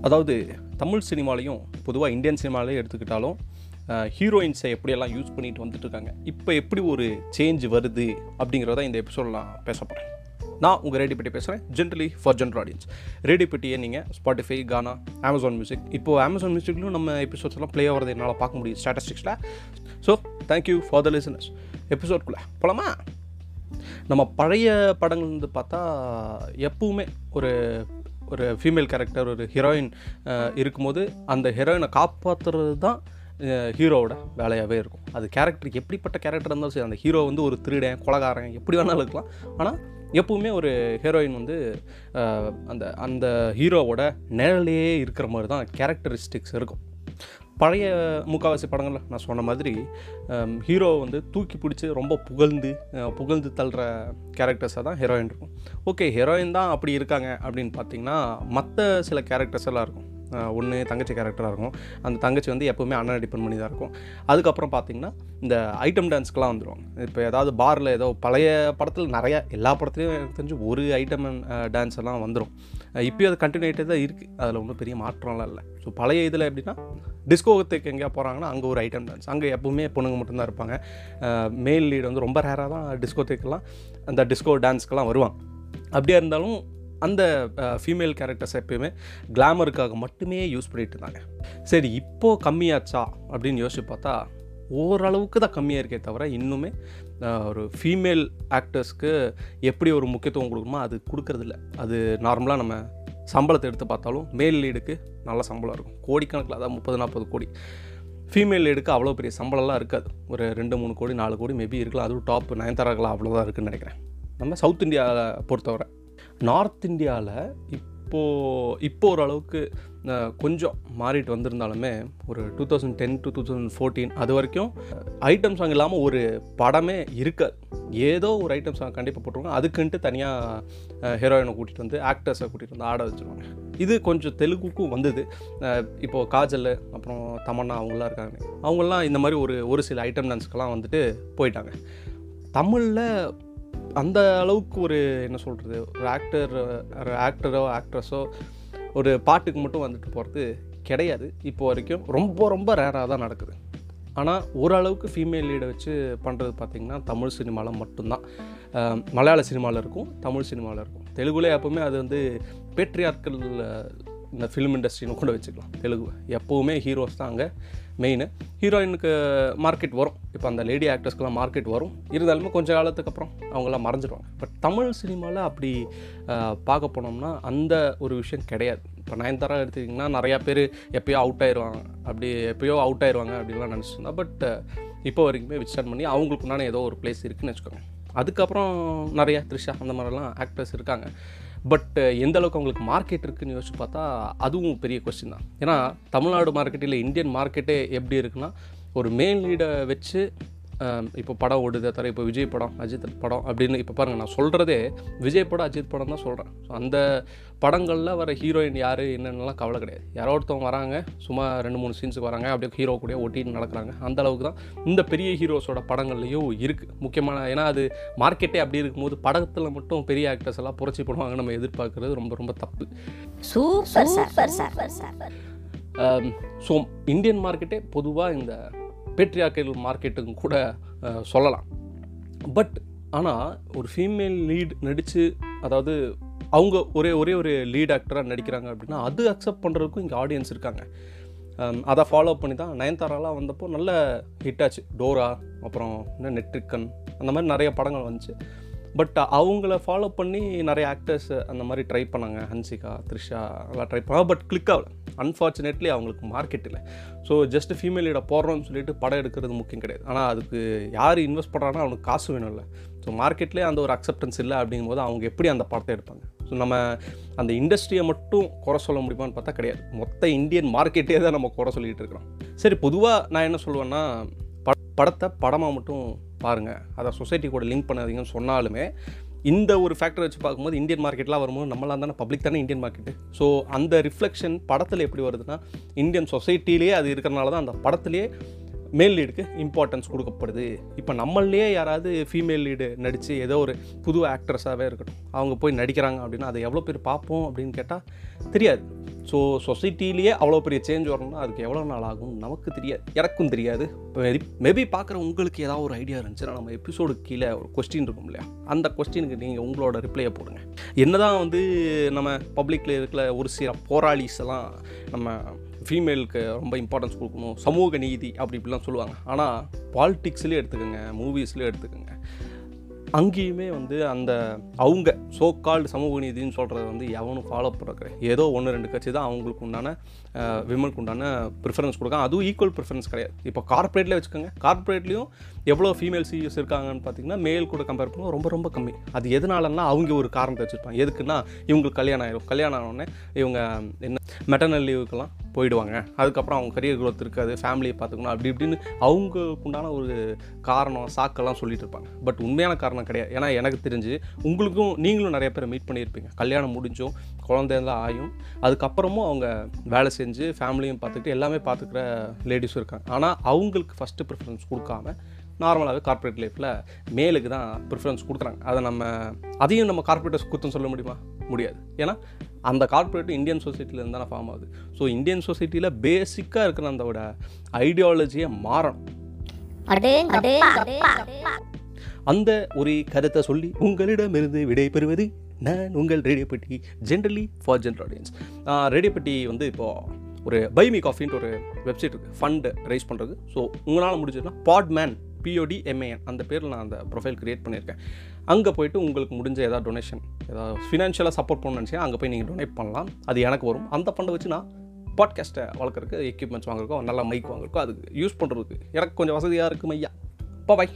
அதாவது தமிழ் சினிமாலையும் பொதுவாக இந்தியன் சினிமாலையும் எடுத்துக்கிட்டாலும் ஹீரோயின்ஸை எப்படியெல்லாம் யூஸ் பண்ணிட்டு வந்துட்டுருக்காங்க. இப்போ எப்படி ஒரு சேஞ்ச் வருது அப்படிங்கிறத இந்த எபிசோடில் நான் பேச போகிறேன் நான் உங்கள் ரேடியோ பெட்டி பேசுகிறேன் generally for general audience radio பெட்டியை நீங்கள் ஸ்பாட்டிஃபை கானா அமேசான் மியூசிக் இப்போது அமேசான் மியூசிக்லையும் நம்ம எபிசோட்ஸ் எல்லாம் ப்ளே ஆகிறது என்னால் பார்க்க முடியும் ஸ்டாட்டிஸ்டிக்ஸில் so thank you for the listeners எபிசோட்குள்ளே போலாமா? நம்ம பழைய படங்கள் வந்து பார்த்தா எப்பவுமே ஒரு ஒரு ஃபீமேல் கேரக்டர் ஒரு ஹீரோயின் இருக்கும்போது அந்த ஹீரோயினை காப்பாற்றுறது தான் ஹீரோவோட வேலையாகவே இருக்கும். அது கேரக்டர் எப்படிப்பட்ட கேரக்டர் இருந்தாலும் சரி அந்த ஹீரோ வந்து ஒரு திருடன் கொலகாரன் எப்படி வேணாலும் இருக்கலாம். ஆனால் எப்பவுமே ஒரு ஹீரோயின் வந்து அந்த அந்த ஹீரோவோட நிழலையே இருக்கிற மாதிரி தான் கேரக்டரிஸ்டிக்ஸ் இருக்கும். பழைய முக்காவாசி படங்களில் நான் சொன்ன மாதிரி ஹீரோ வந்து தூக்கி பிடிச்சி ரொம்ப புகழ்ந்து புகழ்ந்து தள்ளுற கேரக்டர்ஸாக தான் ஹீரோயின் இருக்கும். ஓகே ஹீரோயின் தான் அப்படி இருக்காங்க அப்படின்னு பார்த்தீங்கன்னா மற்ற சில கேரக்டர்ஸ் எல்லாம் இருக்கும். ஒன்று தங்கச்சி கேரக்டராக இருக்கும். அந்த தங்கச்சி வந்து எப்போவுமே அண்ணன் டிபெண்ட் பண்ணி தான் இருக்கும். அதுக்கப்புறம் பார்த்திங்கன்னா இந்த ஐட்டம் டான்ஸ்க்கெலாம் வந்துடும் இப்போ ஏதாவது பாரில் ஏதோ பழைய படத்தில் நிறைய எல்லா படத்துலையும் எனக்கு தெரிஞ்சு ஒரு ஐட்டம் டான்ஸ் எல்லாம் வந்துடும் இப்போயும் அது கண்டினியூட்டே தான் இருக்குது அதில் ஒன்றும் பெரிய மாற்றம்லாம் இல்லை. ஸோ பழைய இதில் எப்படின்னா டிஸ்கோகத்துக்கு எங்கேயா போகிறாங்கன்னா அங்கே ஒரு ஐட்டம் டான்ஸ் அங்கே எப்பவுமே பொண்ணுங்க மட்டும்தான் இருப்பாங்க. மேல் லீடு வந்து ரொம்ப ரேராக தான் டிஸ்கோத்துக்கெல்லாம் அந்த டிஸ்கோ டான்ஸ்க்கெல்லாம் வருவாங்க. அப்படியே இருந்தாலும் அந்த ஃபீமேல் கேரக்டர்ஸ் எப்பயுமே கிளாமருக்காக மட்டுமே யூஸ் பண்ணிட்டு இருந்தாங்க. சரி இப்போது கம்மியாச்சா? அப்படின்னு யோசிச்சு பார்த்தா ஓரளவுக்கு தான் கம்மியாக இருக்கே தவிர இன்னுமே ஒரு ஃபீமேல் ஆக்டர்ஸ்க்கு எப்படி ஒரு முக்கியத்துவம் கொடுக்கணுமோ அது கொடுக்கறதில்ல. அது நார்மலாக நம்ம சம்பளத்தை எடுத்து பார்த்தாலும் மேல் லீடுக்கு நல்ல சம்பளம் இருக்கும். கோடிக்கணக்கில் அதான் முப்பது நாற்பது கோடி. ஃபீமேல் லீடுக்கு அவ்வளோ பெரிய சம்பளம்லாம் இருக்காது. ஒரு ரெண்டு மூணு கோடி நாலு கோடி மேபி இருக்கலாம். அதுவும் டாப் நயன்தாராக்கெல்லாம் அவ்வளோதான் இருக்குன்னு நினைக்கிறேன். நம்ம சவுத் இந்தியாவை பொறுத்தவரை. நார்த் இந்தியாவில் இப்போது இப்போ ஓரளவுக்கு கொஞ்சம் மாறிட்டு வந்திருந்தாலுமே ஒரு two thousand ten two thousand fourteen அது வரைக்கும் ஐட்டம் சாங் இல்லாமல் ஒரு படமே இருக்காது. ஏதோ ஒரு ஐட்டம் சாங் கண்டிப்பாக போட்டுருவாங்க. அதுக்குன்ட்டு தனியாக ஹீரோயினை கூட்டிகிட்டு வந்து ஆக்டர்ஸை கூட்டிகிட்டு வந்து ஆட வச்சுருவாங்க. இது கொஞ்சம் தெலுங்குக்கும் வந்தது. இப்போது காஜல் அப்புறம் தமன்னா அவங்களாம் இருக்காங்க. அவங்களாம் இந்த மாதிரி ஒரு ஒரு சில ஐட்டம் டான்ஸ்க்கெல்லாம் வந்துட்டு போயிட்டாங்க. தமிழில் அந்த அளவுக்கு ஒரு என்ன சொல்கிறது ஒரு ஆக்டர் ஒரு ஆக்டரோ ஆக்ட்ரஸோ ஒரு பாட்டுக்கு மட்டும் வந்துட்டு போகிறது கிடையாது. இப்போ வரைக்கும் ரொம்ப ரொம்ப ரேராக தான் நடக்குது. ஆனால் ஓரளவுக்கு ஃபீமேல் லீடை வச்சு பண்ணுறது பார்த்திங்கன்னா தமிழ் சினிமாவில் மட்டும்தான். மலையாள சினிமாவில் இருக்கும் தமிழ் சினிமாவில் இருக்கும். தெலுங்குல எப்போவுமே அது வந்து பேட்ரியார்கள் இந்த ஃபிலிம் இண்டஸ்ட்ரின்னு கூட வச்சுக்கலாம். தெலுங்கு எப்போவுமே ஹீரோஸ் தான் அங்கே. மெயின் ஹீரோயினுக்கு மார்க்கெட் வரும். இப்போ அந்த லேடி ஆக்டர்ஸ்க்கெலாம் மார்க்கெட் வரும். இருந்தாலுமே கொஞ்சம் காலத்துக்கு அப்புறம் அவங்களாம் மறைஞ்சிடுவாங்க பட் தமிழ் சினிமாவில் அப்படி பார்க்க போனோம்னா அந்த ஒரு விஷயம் கிடையாது. இப்போ நயன்தாரா எடுத்துக்கிட்டிங்கன்னா நிறையா பேர் எப்பயோ அவுட் ஆயிடுவாங்க அப்படி எப்பயோ அவுட் ஆயிடுவாங்க அப்படின்லாம் நினச்சிருந்தா. பட் இப்போ வரைக்குமே விஸ்டார்ட் பண்ணி அவங்களுக்கு உண்டான ஏதோ ஒரு பிளேஸ் இருக்குன்னு வச்சுக்கோங்க. அதுக்கப்புறம் நிறையா த்ரிஷா அந்த மாதிரிலாம் ஆக்டர்ஸ் இருக்காங்க. பட் uh, எந்த அளவுக்கு அவங்களுக்கு மார்க்கெட் இருக்குதுன்னு யோசிச்சு பார்த்தா அதுவும் பெரிய கொஸ்டின் தான். ஏன்னா தமிழ்நாடு மார்க்கெட்டில் இந்தியன் மார்க்கெட்டே எப்படி இருக்குன்னா ஒரு மேல் லீடை வச்சு இப்போ படம் ஓடுது தவிர இப்போ விஜய் படம் அஜித் படம் அப்படின்னு இப்போ பாருங்கள் நான் சொல்கிறதே விஜய் படம் அஜித் படம் தான் சொல்கிறேன் ஸோ அந்த படங்களில் வர ஹீரோயின் யார் என்னென்னலாம் கவலை கிடையாது. யாரோ ஒருத்தவங்க வராங்க சும்மா ரெண்டு மூணு சீன்ஸுக்கு வராங்க அப்படியே ஹீரோ கூட ஒட்டின்னு நடக்கிறாங்க. அந்த அளவுக்கு தான் இந்த பெரிய ஹீரோஸோட படங்கள்லையும் இருக்குது முக்கியமான ஏன்னா அது மார்க்கெட்டே அப்படி இருக்கும்போது படத்தில் மட்டும் பெரிய ஆக்டர்ஸ் எல்லாம் புரட்சி பண்ணுவாங்க நம்ம எதிர்பார்க்குறது ரொம்ப ரொம்ப தப்பு. Super sir sir sir so Indian மார்க்கெட்டே பொதுவாக இந்த பேட்ரியாக்கல் மார்க்கெட்டுங்க கூட சொல்லலாம். பட் ஆனால் ஒரு ஃபீமேல் லீட் நடித்து அதாவது அவங்க ஒரே ஒரே ஒரு லீட் ஆக்டராக நடிக்கிறாங்க அப்படின்னா அது அக்செப்ட் பண்ணுறதுக்கும் இங்கே ஆடியன்ஸ் இருக்காங்க. அதை ஃபாலோ பண்ணி தான் நயன்தாராலாம் வந்தப்போ நல்ல ஹிட் ஆச்சு. டோரா அப்புறம் என்ன நெட்ரிக்கன் அந்த மாதிரி நிறைய படங்கள் வந்துச்சு. பட் அவங்கள ஃபாலோ பண்ணி நிறைய ஆக்டர்ஸ் அந்த மாதிரி ட்ரை பண்ணாங்க. ஹன்சிகா த்ரிஷா எல்லாம் ட்ரை பண்ணாங்க. பட் கிளிக் ஆகலை. அன்ஃபார்ச்சுனேட்லி அவங்களுக்கு மார்க்கெட் இல்லை. ஸோ ஜஸ்ட் ஃபீமேல் லீடை போடுறோம்னு சொல்லிட்டு படம் எடுக்கிறது முக்கியம் கிடையாது. ஆனால் அதுக்கு யார் இன்வெஸ்ட் பண்ணுறாங்கன்னா அவனுக்கு காசு வேணும்ல. ஸோ மார்க்கெட்லேயே அந்த ஒரு அக்செப்டன்ஸ் இல்லை அப்படிங்கும்போது அவங்க எப்படி அந்த படத்தை எடுப்பாங்க? ஸோ நம்ம அந்த இண்டஸ்ட்ரியை மட்டும் குறை சொல்ல முடியுமான்னு பார்த்தா கிடையாது. மொத்த இந்தியன் மார்க்கெட்டே தான் நம்ம குறை சொல்லிகிட்டு இருக்கிறோம். சரி பொதுவாக நான் என்ன சொல்லுவேன்னா ப படத்தை படமாக மட்டும் பாருங்கள் அதை சொசைட்டி கூட லிங்க் பண்ணாதீங்கன்னு சொன்னாலுமே இந்த ஒரு ஃபேக்டர் வச்சு பார்க்கும்போது இந்தியன் மார்க்கெட்லாம் வரும்போது நம்மளாம் தானே பப்ளிக் தானே இந்தியன் மார்க்கெட்டு ஸோ அந்த ரிஃப்ளெக்ஷன் படத்தில் எப்படி வருதுன்னா இந்தியன் சொசைட்டிலேயே அது இருக்கிறனால தான் அந்த படத்துலேயே மேல் லீடுக்கு இம்பார்ட்டன்ஸ் கொடுக்கப்படுது. இப்போ நம்மளே யாராவது ஃபீமேல் லீடு நடித்து ஏதோ ஒரு புது ஆக்ட்ரஸாகவே இருக்கட்டும். அவங்க போய் நடிக்கிறாங்க அப்படின்னா அதை எவ்வளோ பேர் பார்ப்போம் அப்படின்னு கேட்டால் தெரியாது. ஸோ சொசைட்டிலேயே அவ்வளோ பெரிய சேஞ்ச் வரணும்னா அதுக்கு எவ்வளோ நாள் ஆகும் நமக்கு தெரியாது. எனக்கும் தெரியாது. மேபி பார்க்குற உங்களுக்கு ஏதாவது ஒரு ஐடியா இருந்துச்சுன்னா நம்ம எபிசோடு கீழே ஒரு கொஸ்டின் இருக்கும் இல்லையா? அந்த கொஸ்டினுக்கு நீங்கள் உங்களோட ரிப்ளையை போடுங்க. என்னதான் வந்து நம்ம பப்ளிக்கில் இருக்கிற ஒரு சில போராளிஸ் எல்லாம் நம்ம ஃபீமேலுக்கு ரொம்ப இம்பார்ட்டன்ஸ் கொடுக்கணும். சமூக நீதி அப்படி இப்படிலாம் சொல்லுவாங்க. ஆனால் பாலிட்டிக்ஸ்லேயும் எடுத்துக்கோங்க மூவிஸ்லேயே எடுத்துக்கோங்க. அங்கேயுமே வந்து அந்த அவங்க சோ கால்டு சமூக நீதினு சொல்கிறத வந்து எவனும் ஃபாலோ பண்ணுறது ஏதோ ஒன்று ரெண்டு கட்சி தான் அவங்களுக்கு உண்டான விமனுக்கு உண்டான ப்ரிஃபரன்ஸ் கொடுக்காங்க அதுவும் ஈக்குவல் ப்ரிஃபரன்ஸ் கிடையாது. இப்போ கார்ப்பரேட்லேயே வச்சுக்கோங்க. கார்ப்பரேட்லேயும் எவ்வளோ ஃபீமேல் சிஇஓஸ் இருக்காங்கன்னு பார்த்தீங்கன்னா மேல் கூட கம்பேர் பண்ணுவோம் ரொம்ப ரொம்ப கம்மி. அது எதனாலன்னா அவங்க ஒரு காரணத்தை வச்சுருப்பாங்க. எதுக்குன்னா இவங்களுக்கு கல்யாணம் ஆகிடும் கல்யாணம் ஆனோடனே இவங்க என்ன மெட்டர்னல் லீவுக்கெல்லாம் போயிடுவாங்க. அதுக்கப்புறம் அவங்க கரியர் குரோத் இருக்காது ஃபேமிலியை பார்த்துக்கணும் அப்படி இப்படின்னு அவங்களுக்கு உண்டான ஒரு காரணம் சாக்கெல்லாம் சொல்லிட்டு இருப்பாங்க. பட் உண்மையான காரணம் கிடையாது. ஏன்னா எனக்கு தெரிஞ்சு உங்களுக்கும் நீங்களும் நிறைய பேர் மீட் பண்ணியிருப்பீங்க. கல்யாணம் முடிஞ்சும் குழந்தையெல்லாம் ஆயும். அதுக்கப்புறமும் அவங்க வேலை செஞ்சு ஃபேமிலியும் பார்த்துக்கிட்டு எல்லாமே பார்த்துக்கிற லேடிஸும் இருக்காங்க. ஆனால் அவங்களுக்கு ஃபஸ்ட்டு ப்ரிஃபரன்ஸ் கொடுக்காம நார்மலாகவே கார்ப்பரேட் லைஃப்பில் மேலுக்கு தான் ப்ரிஃபரன்ஸ் கொடுக்குறாங்க. அதை நம்ம அதையும் நம்ம கார்ப்பரேட்டர்ஸ் குத்தம் சொல்ல முடியுமா? முடியாது. ஏன்னா அந்த கார்ப்பரேட் இந்தியன் சொசைட்டிலேருந்து தானே ஃபார்ம் ஆகுது. ஸோ இந்தியன் சொசைட்டியில் பேசிக்காக இருக்கிற அந்த ஐடியாலஜியை மாறணும். அந்த ஒரு கருத்தை சொல்லி உங்களிடமிருந்து விடை பெறுவது நான் உங்கள் ரேடியோபட்டி ஜென்ரலி ஃபார் ஜென்ரல் ஆடியன்ஸ் ரேடியோபட்டி வந்து இப்போது ஒரு பைமி காஃபின்ட்டு ஒரு வெப்சைட் இருக்குது ஃபண்டு ரைஸ் பண்ணுறது ஸோ உங்களால் முடிஞ்சதுன்னா பாட்மேன் பிஓடி எம்ஏஎன் அந்த பேரில் நான் அந்த ப்ரொஃபைல் க்ரியேட் பண்ணியிருக்கேன். அங்கே போயிட்டு உங்களுக்கு முடிஞ்ச ஏதாவது டொனேஷன் ஏதாவது ஃபினான்ஷியலாக சப்போர்ட் பண்ணணும்னு நினச்சா அங்கே போய் நீங்கள் டொனேட் பண்ணலாம். அது எனக்கு வரும். அந்த ஃபண்டை வச்சு நான் பாட்காஸ்ட்டை வளர்க்குறதுக்கு எக்யூப்மெண்ட்ஸ் வாங்குறக்கோ நல்ல மைக் வாங்குறக்கோ அதுக்கு யூஸ் பண்ணுறதுக்கு எனக்கு கொஞ்சம் வசதியாக இருக்கும் ஐயா பாய்